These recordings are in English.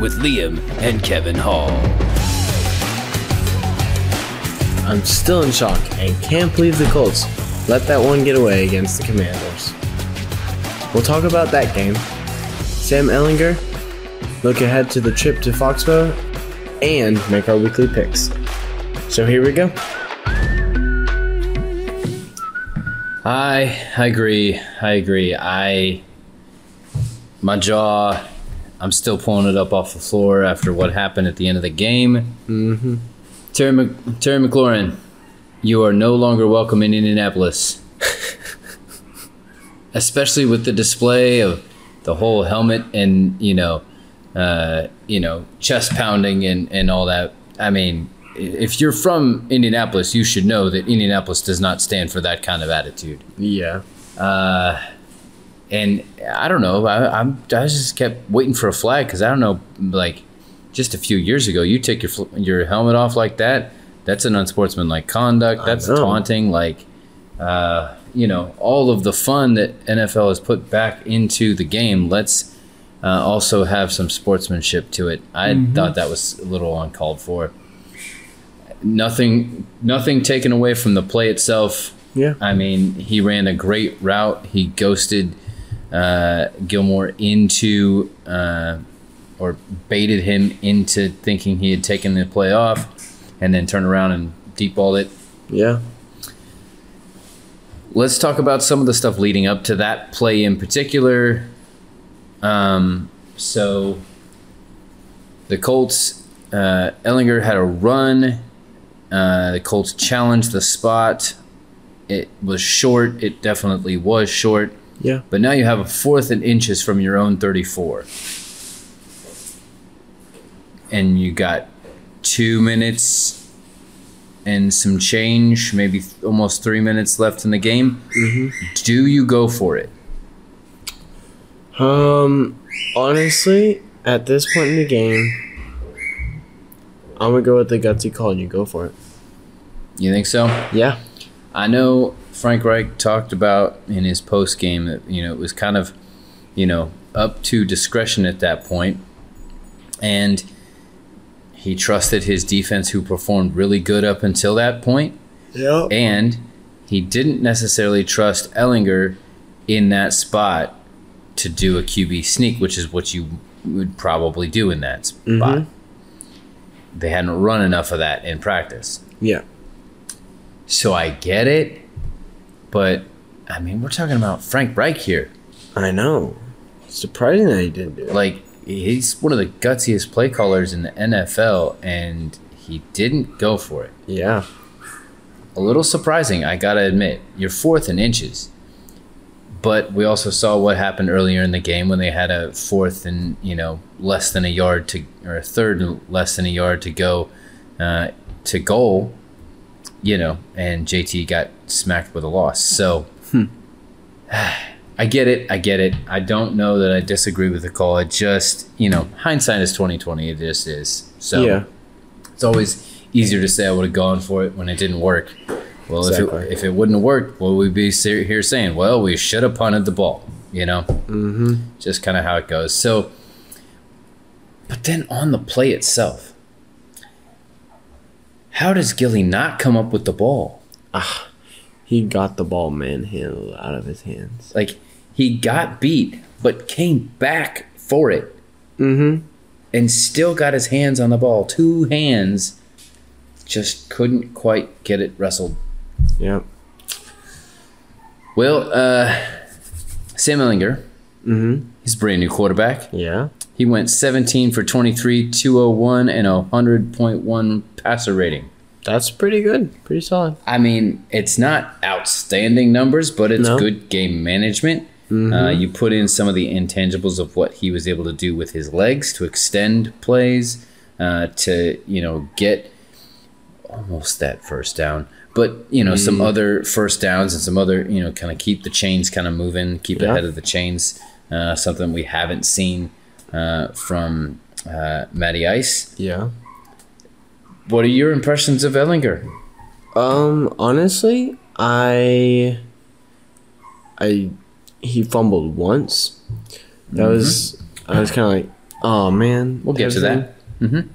with Liam and Kevin Hall. I'm still in shock and can't believe the Colts let that one get away against the Commanders. We'll talk about that game. Sam Ehlinger, look ahead to the trip to Foxborough, and make our weekly picks. So here we go. I I agree. I agree. I my jaw. I'm still pulling it up off the floor after what happened at the end of the game. Mm-hmm. Terry Mc, Terry McLaurin, you are no longer welcome in Indianapolis. Especially with the display of the whole helmet and you know, uh, you know, chest pounding and and all that. I mean, if you're from Indianapolis, you should know that Indianapolis does not stand for that kind of attitude. Yeah. Uh, and I don't know. I, I'm I just kept waiting for a flag because I don't know. Like just a few years ago, you take your your helmet off like that. That's an unsportsmanlike conduct. That's taunting. Like, uh, you know, all of the fun that NFL has put back into the game. Let's uh, also have some sportsmanship to it. I thought that was a little uncalled for. Nothing, nothing taken away from the play itself. Yeah. I mean, he ran a great route. He ghosted uh, Gilmore into, uh, or baited him into thinking he had taken the play off, and then turned around and deep balled it. Yeah. Let's talk about some of the stuff leading up to that play in particular. Um, so the Colts, uh, Ehlinger had a run. Uh, the Colts challenged the spot. It was short. It definitely was short. Yeah. But now you have a fourth and inches from your own 34. And you got two minutes and some change, maybe th- almost three minutes left in the game. Do you go for it? Um, honestly, at this point in the game, I'm gonna go with the gutsy call and you go for it. You think so? Yeah. I know Frank Reich talked about in his post game that you know it was kind of you know up to discretion at that point, and he trusted his defense, who performed really good up until that point, Yeah. and he didn't necessarily trust Ehlinger in that spot to do a QB sneak, which is what you would probably do in that spot. Mm-hmm. They hadn't run enough of that in practice. Yeah. So I get it, but I mean, we're talking about Frank Reich here. I know. Surprising that he didn't do it. Like, he's one of the gutsiest play callers in the NFL, and he didn't go for it. Yeah. A little surprising, I gotta admit. You're fourth in inches. But we also saw what happened earlier in the game when they had a fourth and, you know, less than a yard to, or a third and less than a yard to go uh, to goal, you know, and JT got smacked with a loss. So I get it. I get it. I don't know that I disagree with the call. It just, you know, hindsight is 2020. It just is. So Yeah. it's always easier to say I would have gone for it when it didn't work. Well, Exactly. if, it, if it wouldn't have worked, would we'd be here saying, well, we should have punted the ball, you know? Mm-hmm. Just kind of how it goes. So, but then on the play itself, how does Gilly not come up with the ball? Ah, He got the ball manhandled out of his hands. Like, he got beat, but came back for it Mm-hmm. and still got his hands on the ball. Two hands, just couldn't quite get it wrestled Yep. Well, uh, Sam Ehlinger, Mm-hmm. he's a brand new quarterback. Yeah. He went 17 for 23, 201, and a 100.1 passer rating. That's pretty good. Pretty solid. I mean, it's not outstanding numbers, but it's No. good game management. Uh, you put in some of the intangibles of what he was able to do with his legs to extend plays, uh, to you know get almost that first down, but you know Mm. some other first downs and some other you know kind of keep the chains kind of moving, keep Yeah. ahead of the chains. Uh, something we haven't seen uh, from uh, Matty Ice. Yeah. What are your impressions of Ehlinger? Um, honestly, I, I, he fumbled once. That was I was kind of like, oh man. Mm-hmm. We'll get to that. Mm-hmm.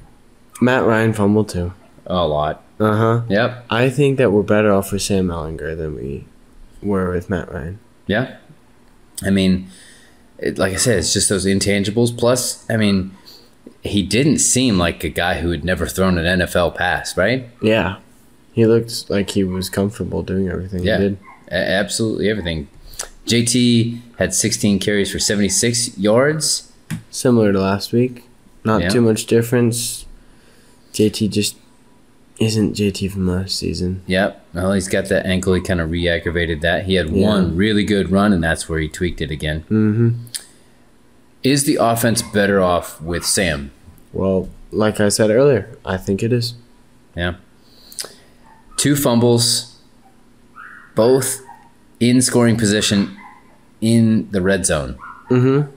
Matt Ryan fumbled too. A lot. Uh huh. Yep. I think that we're better off with Sam Ehlinger than we were with Matt Ryan. Yeah. I mean, it, like I said, it's just those intangibles. Plus, I mean, he didn't seem like a guy who had never thrown an NFL pass, right? Yeah, he looked like he was comfortable doing everything Yeah. he did. A- absolutely everything. JT had 16 carries for 76 yards. Similar to last week, not Yeah. too much difference. JT just isn't JT from last season. Yep. Well, he's got that ankle. He kind of re-aggravated that. He had Yeah. one really good run, and that's where he tweaked it again. Mm-hmm. Is the offense better off with Sam? Well, like I said earlier, I think it is. Yeah. Two fumbles, both in scoring position in the red zone. Mm-hmm.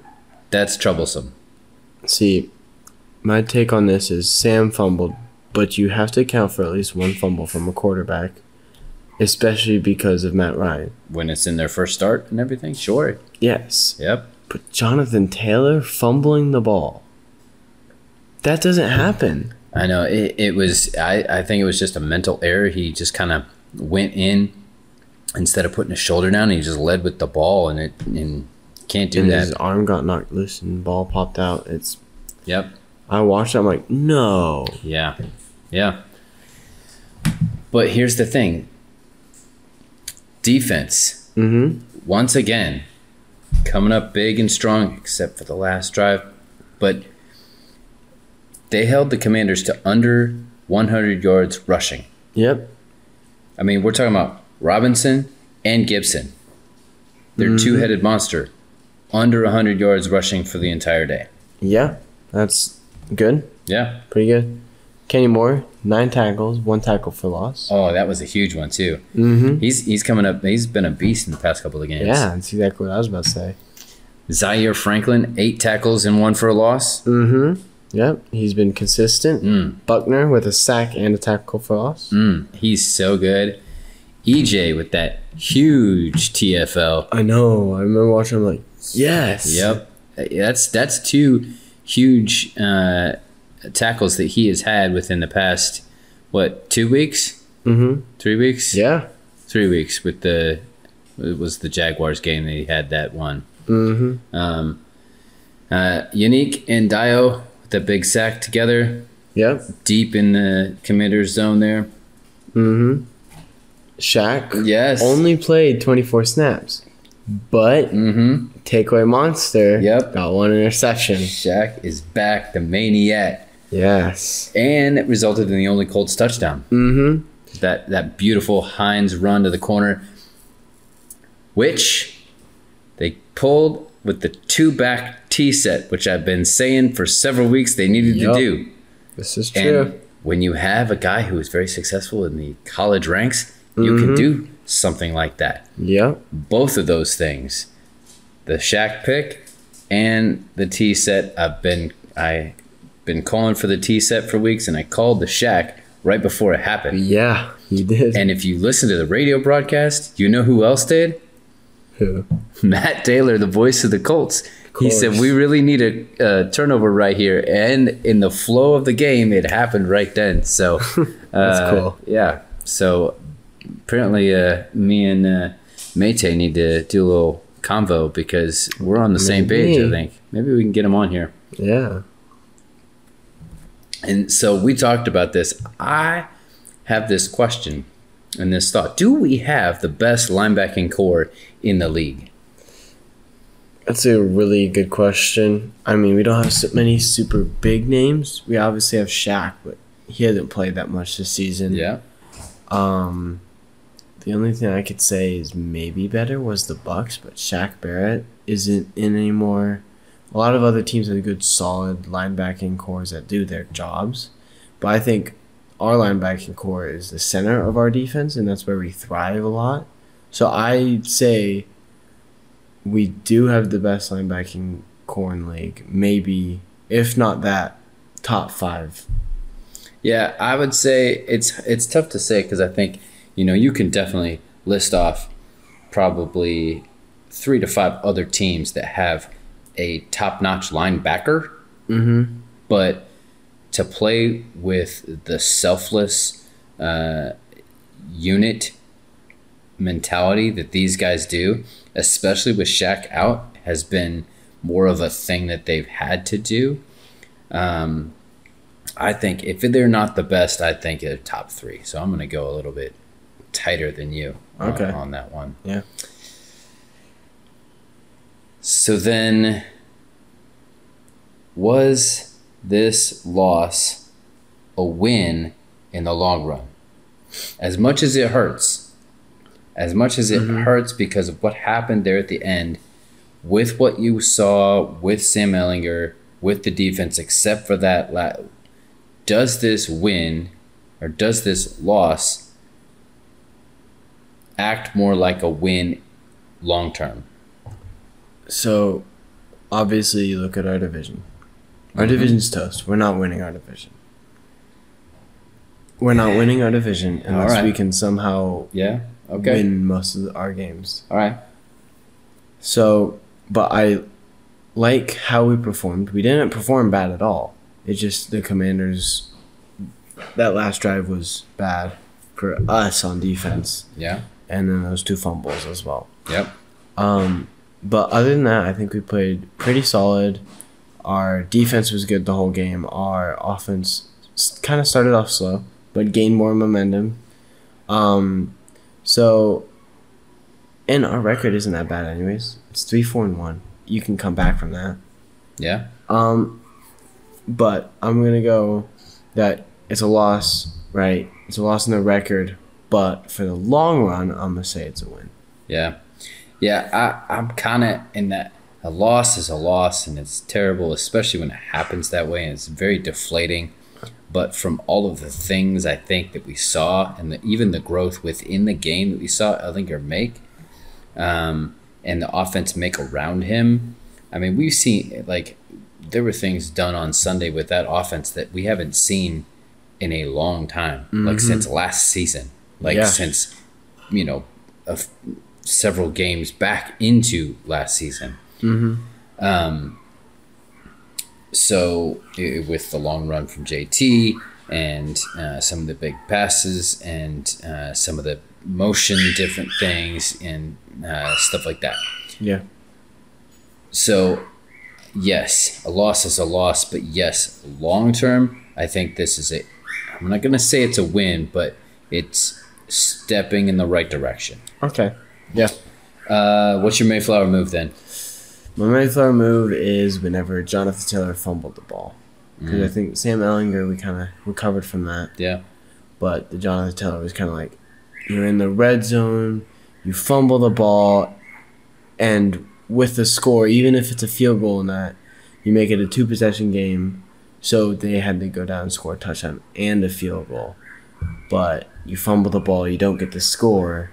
That's troublesome. See, my take on this is Sam fumbled, but you have to account for at least one fumble from a quarterback, especially because of Matt Ryan. When it's in their first start and everything, sure. Yes, Yep. But Jonathan Taylor fumbling the ball. That doesn't happen. I know. It, it was, I, I think it was just a mental error. He just kind of went in instead of putting his shoulder down, he just led with the ball, and it and can't do and that. his arm got knocked loose and the ball popped out. It's Yep. I watched it, I'm like, no. Yeah. Yeah. But here's the thing defense, Mm-hmm. once again, coming up big and strong, except for the last drive. But they held the commanders to under 100 yards rushing. Yep. I mean, we're talking about Robinson and Gibson. They're mm-hmm. two headed monster. Under 100 yards rushing for the entire day. Yeah. That's good. Yeah. Pretty good. Kenny Moore, nine tackles, one tackle for loss. Oh, that was a huge one, too. Mm-hmm. He's he's coming up. He's been a beast in the past couple of games. Yeah, that's exactly what I was about to say. Zaire Franklin, eight tackles and one for a loss. Mm-hmm. Yep. He's been consistent. Mm, Buckner with a sack and a tackle for loss. mm, he's so good. EJ with that huge TFL. I know. I remember watching him like, yes. Yep, that's that's two huge uh, tackles that he has had within the past what two weeks, Mm-hmm. three weeks, Yeah. three weeks with the it was the Jaguars game that he had that one. Mm-hmm. Um, uh, Unique and Dio with the big sack together, Yeah, deep in the commander's zone there. Mm-hmm. Shaq Yes. only played 24 snaps, but Mm-hmm. takeaway monster Yep. got one interception. Shaq is back, the maniac, Yes. and it resulted in the only Colts touchdown. Mm-hmm. That that beautiful Hines run to the corner, which they pulled with the two back T set, which I've been saying for several weeks they needed Yup. to do. This is And true. when you have a guy who is very successful in the college ranks, you Mm-hmm. can do something like that. Yeah. Both of those things, the Shaq pick and the T set, I've been I been calling for the T set for weeks, and I called the Shaq right before it happened. Yeah, you did. And if you listen to the radio broadcast, you know who else did? Who? Matt Taylor, the voice of the Colts. He said, "We really need a, a turnover right here," and in the flow of the game, it happened right then. So That's uh, cool. Yeah. So apparently, uh, me and uh, Mate need to do a little convo because we're on the same page. I think maybe we can get him on here. Yeah. And so we talked about this. I have this question and this thought: Do we have the best linebacking core in the league? That's a really good question. I mean, we don't have so many super big names. We obviously have Shaq, but he hasn't played that much this season. Yeah. Um, the only thing I could say is maybe better was the Bucks, but Shaq Barrett isn't in anymore. A lot of other teams have good, solid linebacking cores that do their jobs, but I think our linebacking core is the center of our defense, and that's where we thrive a lot. So I say we do have the best linebacking core in league. Maybe, if not that, top five. Yeah, I would say it's it's tough to say because I think you know you can definitely list off probably three to five other teams that have a top-notch linebacker, Mm-hmm. but to play with the selfless uh, unit mentality that these guys do, especially with Shaq out, has been more of a thing that they've had to do. Um, I think if they're not the best, I think they're top three. So I'm going to go a little bit tighter than you on- Okay. on that one. Yeah. So then, was this loss a win in the long run? As much as it hurts, as much as it mm-hmm. hurts because of what happened there at the end, with what you saw with Sam Ehlinger, with the defense, except for that, la- does this win or does this loss act more like a win long term? So, obviously, you look at our division. Our Mm-hmm. division's toast. We're not winning our division. We're not winning our division unless Alright. we can somehow Yeah. Okay. win most of our games. All right. So, but I like how we performed. We didn't perform bad at all. It's just the Commanders. That last drive was bad for us on defense, Yeah. and then those two fumbles as well. Yep. Um, but other than that, I think we played pretty solid. Our defense was good the whole game. Our offense kind of started off slow, but gained more momentum. Um, so, and our record isn't that bad, anyways. It's three, four, and one. You can come back from that. Yeah. Um, but I'm gonna go that it's a loss, right? It's a loss in the record, but for the long run, I'm gonna say it's a win. Yeah. Yeah. I, I'm kind of in that. A loss is a loss, and it's terrible, especially when it happens that way, and it's very deflating. But from all of the things I think that we saw, and the, even the growth within the game that we saw Ehlinger make, um, and the offense make around him, I mean, we've seen like there were things done on Sunday with that offense that we haven't seen in a long time, like since last season, like Yeah. since you know a several games back into last season. Um, so i with the long run from JT and uh, some of the big passes and uh, some of the motion different things and uh, stuff like that. Yeah. So, yes, a loss is a loss, but yes, long term, I think this is a. I'm not gonna say it's a win, but it's stepping in the right direction. Okay. Yeah. Uh, what's your Mayflower move then? My Mayflower move is whenever Jonathan Taylor fumbled the ball. Because I think Sam Ehlinger, we kind of recovered from that. Yeah, But the Jonathan Taylor was kind of like, you're in the red zone, you fumble the ball, and with the score, even if it's a field goal in that, you make it a two possession game. So they had to go down and score a touchdown and a field goal. But you fumble the ball, you don't get the score,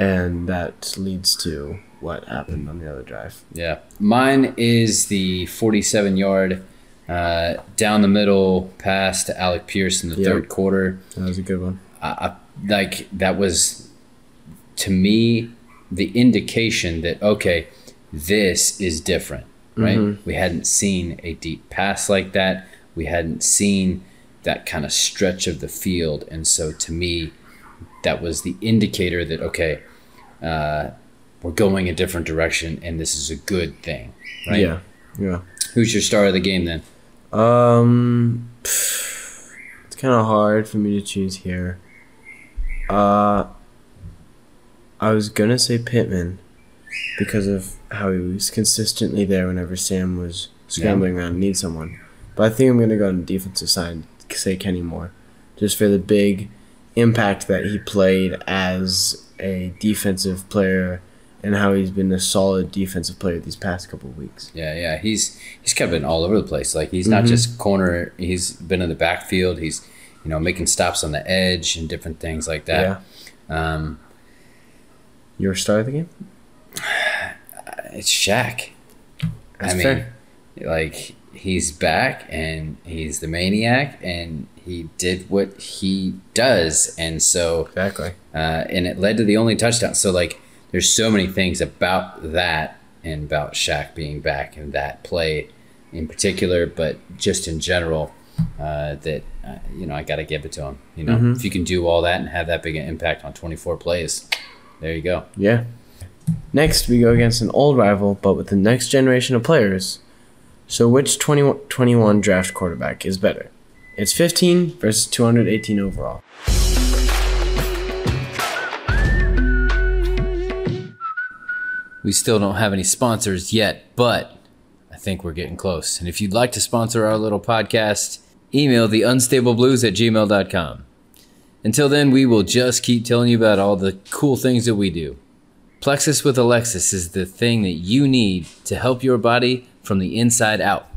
and that leads to what happened on the other drive. yeah. Mine is the 47 yard uh, down the middle pass to Alec Pierce in the Yep. third quarter. That was a good one. I, I, like that was to me the indication that okay this is different right we hadn't seen a deep pass like that we hadn't seen that kind of stretch of the field and so to me that was the indicator that okay uh, we're going a different direction and this is a good thing right Yeah. Yeah. who's your star of the game then Um, it's kind of hard for me to choose here. Uh, I was gonna say Pittman because of how he was consistently there whenever Sam was scrambling around and need someone. But I think I'm gonna go on the defensive side, say Kenny Moore, just for the big impact that he played as a defensive player and how he's been a solid defensive player these past couple of weeks. Yeah, yeah. He's he's kind of been all over the place. Like he's not Mhm. just corner. He's been in the backfield. He's you know making stops on the edge and different things like that. Yeah. Um, Your star of the game? it's Shaq. That's I mean, fair. like he's back and he's the maniac and he did what he does and so Exactly. uh, and it led to the only touchdown. So like, there's so many things about that and about Shaq being back and that play in particular, but just in general, uh, that uh, you know I got to give it to him. You know, Mhm. if you can do all that and have that big an impact on 24 plays, there you go. Yeah. Next, we go against an old rival, but with the next generation of players. So, which 2021 draft quarterback is better? It's 15 versus 218 overall. We still don't have any sponsors yet, but I think we're getting close. And if you'd like to sponsor our little podcast, email the unstableblues at gmail.com. Until then, we will just keep telling you about all the cool things that we do. Plexus with Alexis is the thing that you need to help your body from the inside out.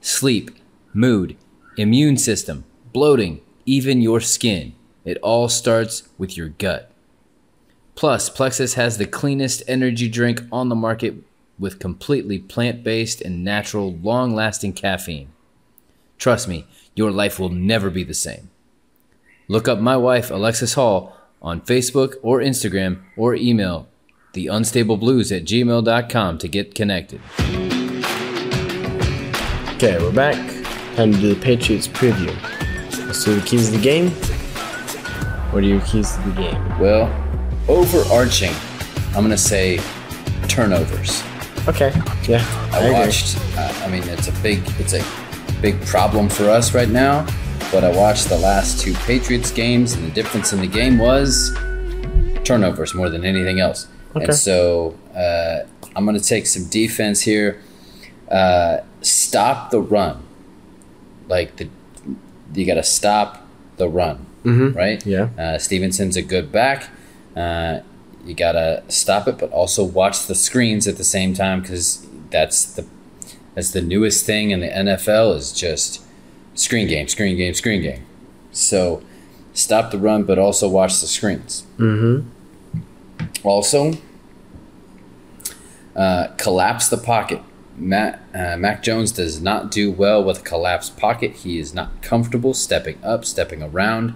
Sleep, mood, immune system, bloating, even your skin. It all starts with your gut. Plus, Plexus has the cleanest energy drink on the market with completely plant based and natural, long lasting caffeine. Trust me, your life will never be the same. Look up my wife, Alexis Hall, on Facebook or Instagram or email theunstableblues at gmail.com to get connected. Okay, we're back. Time to do the Patriots preview. Let's do the keys of the game. What are your keys to the game? Well, overarching, I'm going to say turnovers. Okay, yeah. I, agree. watched. Uh, I mean, it's a big, it's a big problem for us right now. But I watched the last two Patriots games, and the difference in the game was turnovers more than anything else. Okay. And so uh, I'm going to take some defense here. Uh, stop the run. Like the, you got to stop the run, Mhm. right? Yeah. Uh, Stevenson's a good back. Uh, you gotta stop it, but also watch the screens at the same time because that's the that's the newest thing in the NFL is just screen game, screen game, screen game. So stop the run, but also watch the screens. Mm-hmm. Also, uh, collapse the pocket. Matt, uh, Mac Jones does not do well with a collapsed pocket. He is not comfortable stepping up, stepping around,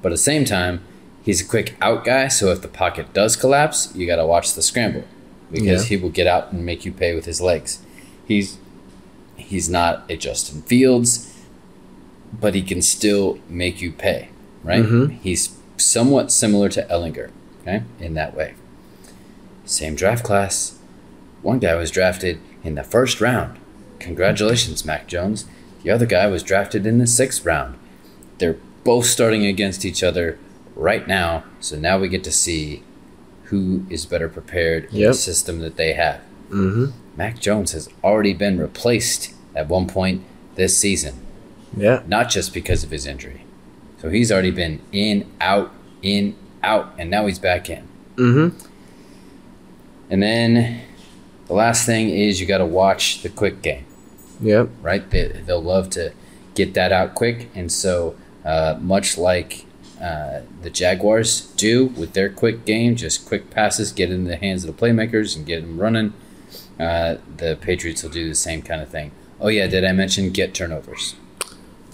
but at the same time, he's a quick out guy. So if the pocket does collapse, you got to watch the scramble because Yeah. he will get out and make you pay with his legs. He's he's not a Justin Fields, but he can still make you pay, right? Mhm. He's somewhat similar to Ehlinger, okay, in that way. Same draft class. One guy was drafted in the first round. Congratulations, Mac Jones. The other guy was drafted in the sixth round. They're both starting against each other right now, so now we get to see who is better prepared in Yep. the system that they have. Mm-hmm. Mac Jones has already been replaced at one point this season, Yeah. not just because of his injury. So he's already been in, out, in, out, and now he's back in. Mm-hmm. And then the last thing is you got to watch the quick game, Yep. right? They, they'll love to get that out quick. And so, uh, much like uh, the Jaguars do with their quick game, just quick passes, get in the hands of the playmakers and get them running, uh, the Patriots will do the same kind of thing. Oh, yeah, did I mention get turnovers?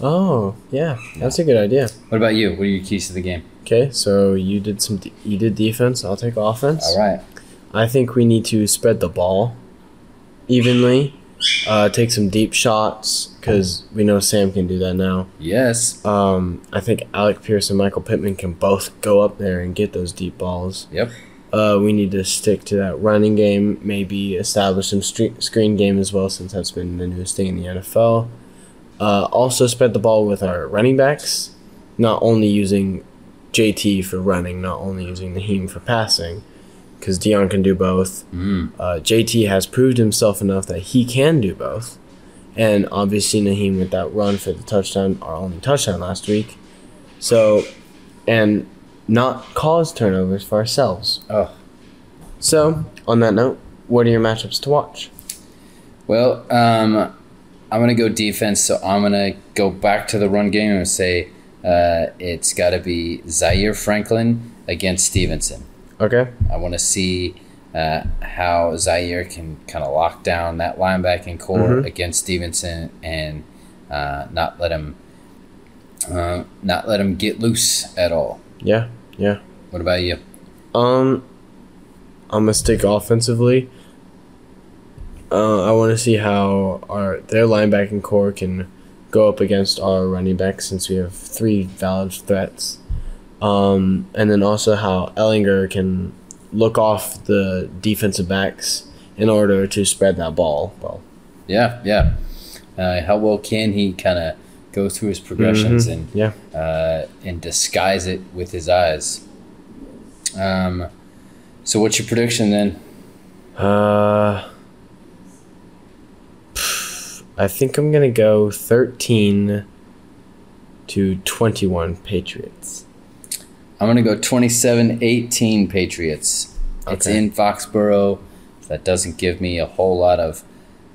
Oh, yeah. That's a good idea. What about you? What are your keys to the game? Okay, so you did some. De- you did defense. I'll take offense. All right. I think we need to spread the ball evenly. Uh, take some deep shots because we know Sam can do that now. Yes. Um, I think Alec Pierce and Michael Pittman can both go up there and get those deep balls. Yep. Uh, we need to stick to that running game. Maybe establish some stre- screen game as well, since that's been the newest thing in the NFL. Uh, also, spread the ball with our running backs, not only using JT for running, not only using Nyheim for passing, because Deon can do both. Mm. Uh, JT has proved himself enough that he can do both. And obviously, Nyheim with that run for the touchdown, our only touchdown last week. So, and not cause turnovers for ourselves. Oh, So, on that note, what are your matchups to watch? Well, um, I'm gonna go defense, so I'm gonna go back to the run game and say uh, it's got to be Zaire Franklin against Stevenson. Okay. I want to see uh, how Zaire can kind of lock down that linebacking core Mhm. against Stevenson and uh, not let him uh, not let him get loose at all. Yeah. Yeah. What about you? Um, I'm gonna stick offensively. Uh, I want to see how our their linebacking core can go up against our running back since we have three valid threats. Um, and then also how Ehlinger can look off the defensive backs in order to spread that ball well. Yeah, yeah. Uh, how well can he kind of go through his progressions Mhm. and Yeah. uh, and disguise it with his eyes? Um, so what's your prediction then? Uh, I think I'm gonna go 13 to 21 Patriots. I'm gonna go 27-18 Patriots. It's in Foxborough. That doesn't give me a whole lot of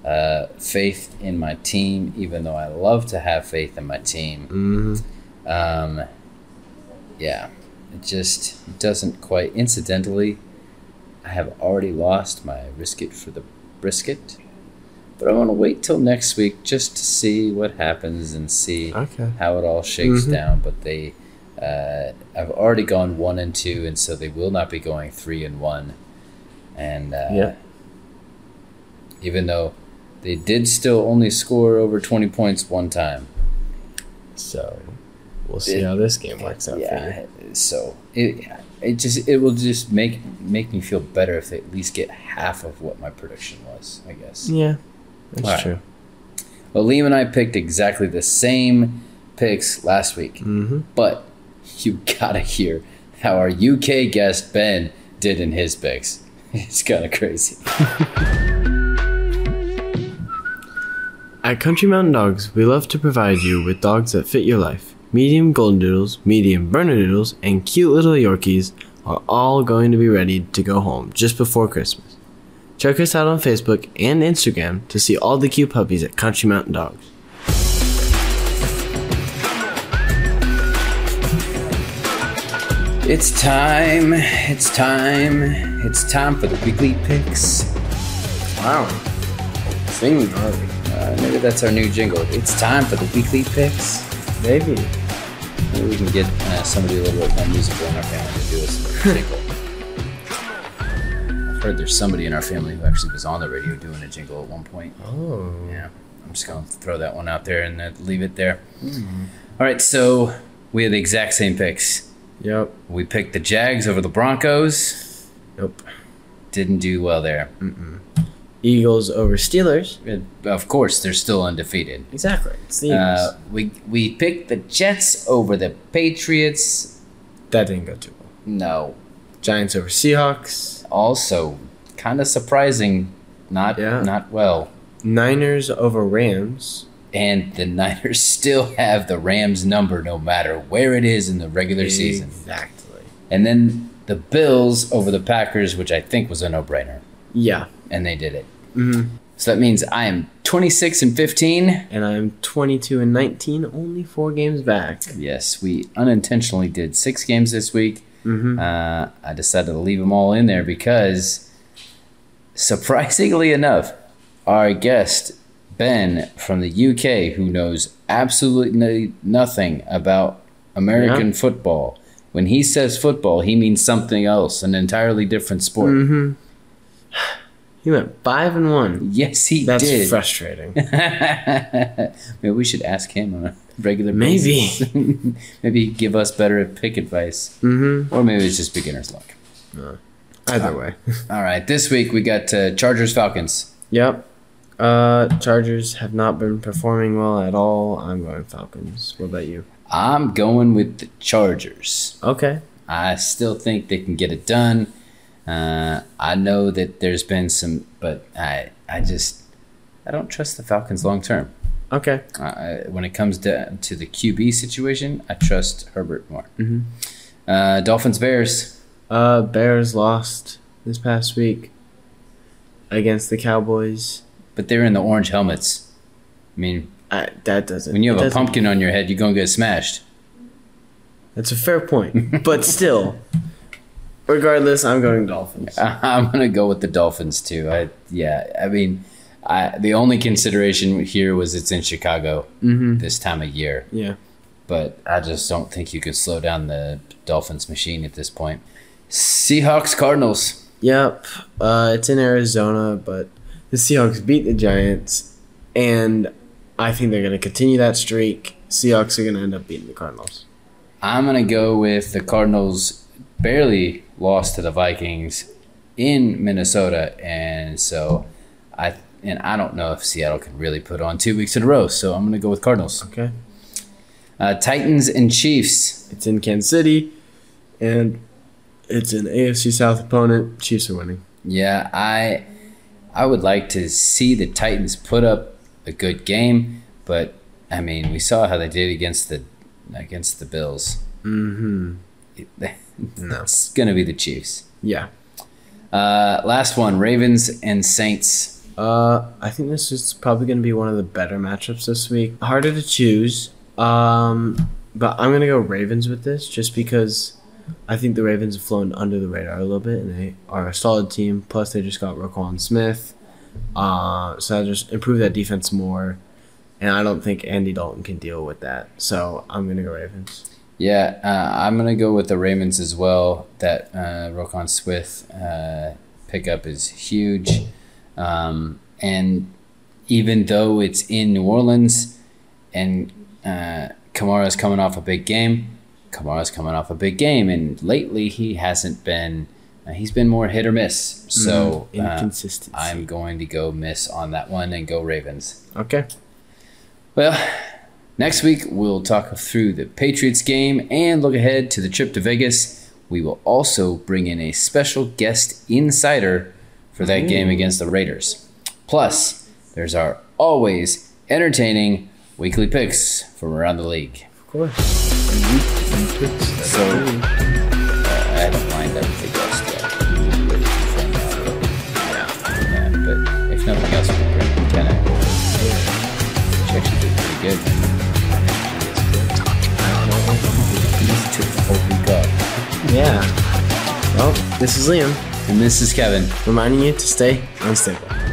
uh, faith in my team, even though I love to have faith in my team. Mm-hmm. Um, yeah, it just doesn't quite. Incidentally, I have already lost my risk it for the brisket, but I want to wait till next week just to see what happens and see Okay. how it all shakes Mhm. down. But they, uh, I've already gone one and two, and so they will not be going three and one. And uh, Yeah. even though they did still only score over twenty points one time. So we'll see It- how this game works out for yeah so it it just it will just make make me feel better if they at least get half of what my prediction was i guess. Yeah, that's Alright. true. well liam and i picked exactly the same picks last week Mm-hmm. but you gotta hear how our uk guest ben did in his picks it's kind of crazy At Country Mountain Dogs, we love to provide you with dogs that fit your life. Medium Golden Doodles, medium Bernedoodles, and cute little Yorkies are all going to be ready to go home just before Christmas. Check us out on Facebook and Instagram to see all the cute puppies at Country Mountain Dogs. It's time it's time it's time for the weekly picks Wow. Singing early. uh, maybe that's our new jingle it's time for the weekly picks Maybe. Maybe we can get uh, somebody a little bit more musical in our family to do us a jingle. I've heard there's somebody in our family who actually was on the radio doing a jingle at one point. Oh. Yeah, I'm just gonna throw that one out there and uh, leave it there. Mm-hmm. All right, so we have the exact same picks. Yep. We picked the Jags over the Broncos. Nope. Didn't do well there. Eagles over Steelers. Uh, Of course, they're still undefeated. Exactly. It's the Eagles. Uh, we we picked the Jets over the Patriots. that didn't go too well. No, Giants over Seahawks. also kind of surprising not Yeah. not well Niners over Rams. And the niners still have the rams number no matter where it is in the regular season Exactly. and then the bills over the packers which i think was a no-brainer Yeah. and they did it Mm-hmm. so that means i am 26 and 15 And I'm 22 and 19, only four games back. yes we unintentionally did six games this week Mm-hmm. uh, i decided to leave them all in there because surprisingly enough our guest ben from the uk who knows absolutely nothing about american Yeah. football when he says football he means something else an entirely different sport Mm-hmm. He went five and one. yes he That's did frustrating. maybe we should ask him on a regular basis maybe he'd give us better pick advice mm-hmm. or maybe it's just beginner's luck Either way. all right this week we got uh, chargers falcons yep. Uh, Chargers have not been performing well at all. I'm going Falcons. What about you? I'm going with the Chargers. Okay. I still think they can get it done. Uh, I know that there's been some, but I I just I don't trust the Falcons long term. Okay. Uh, when it comes to, to the QB situation, I trust Herbert more. Mhm. Uh, Dolphins Bears. Uh, Bears lost this past week against the Cowboys. But they're in the orange helmets. I mean, I, that doesn't. when you have a doesn't- pumpkin on your head, you're gonna get smashed. That's a fair point, but still, regardless, I'm going Dolphins. I'm gonna go with the Dolphins too. I yeah. I mean, I the only consideration here was it's in Chicago Mm-hmm. this time of year, Yeah. but I just don't think you could slow down the Dolphins machine at this point. Seahawks Cardinals. Yep. Uh, it's in Arizona, but the Seahawks beat the Giants, and I think they're going to continue that streak. Seahawks are going to end up beating the Cardinals. I'm gonna go with the Cardinals. Barely lost to the Vikings in Minnesota, and so I and I don't know if Seattle can really put on two weeks in a row. So I'm gonna go with Cardinals. Okay. Uh, Titans and Chiefs. It's in Kansas City, and it's an AFC South opponent. Chiefs are winning. Yeah, I I would like to see the Titans put up a good game, but I mean we saw how they did against the against the Bills. Mm-hmm. No. It's gonna be the Chiefs. Yeah. Uh, last one: Ravens and Saints. Uh, I think this is probably going to be one of the better matchups this week. Harder to choose. Um, but I'm going to go Ravens with this just because I think the Ravens have flown under the radar a little bit and they are a solid team. Plus, they just got Roquan Smith. Uh, so I just improve that defense more. And I don't think Andy Dalton can deal with that. So I'm to go Ravens. Yeah, uh, I'm gonna go with the Ravens as well. That uh, Roquan Smith uh, pickup is huge, um, and even though it's in New Orleans, and uh, is coming off a big game, Kamara's coming off a big game, and lately he hasn't been. Uh, he's been more hit or miss. So uh, Inconsistency. I'm going to go miss on that one and go Ravens. Okay. Well, next week we'll talk through the Patriots game and look ahead to the trip to Vegas. We will also bring in a special guest insider for that game against the Raiders. Plus, there's our always entertaining weekly picks from around the league. Of course. So, uh, I haven't lined the guest yet. Yeah, but if nothing else, we can bring Kenna. She actually did pretty good. He's took the whole week. Yeah. Well, this is Liam And this is Kevin. reminding you to stay unstable.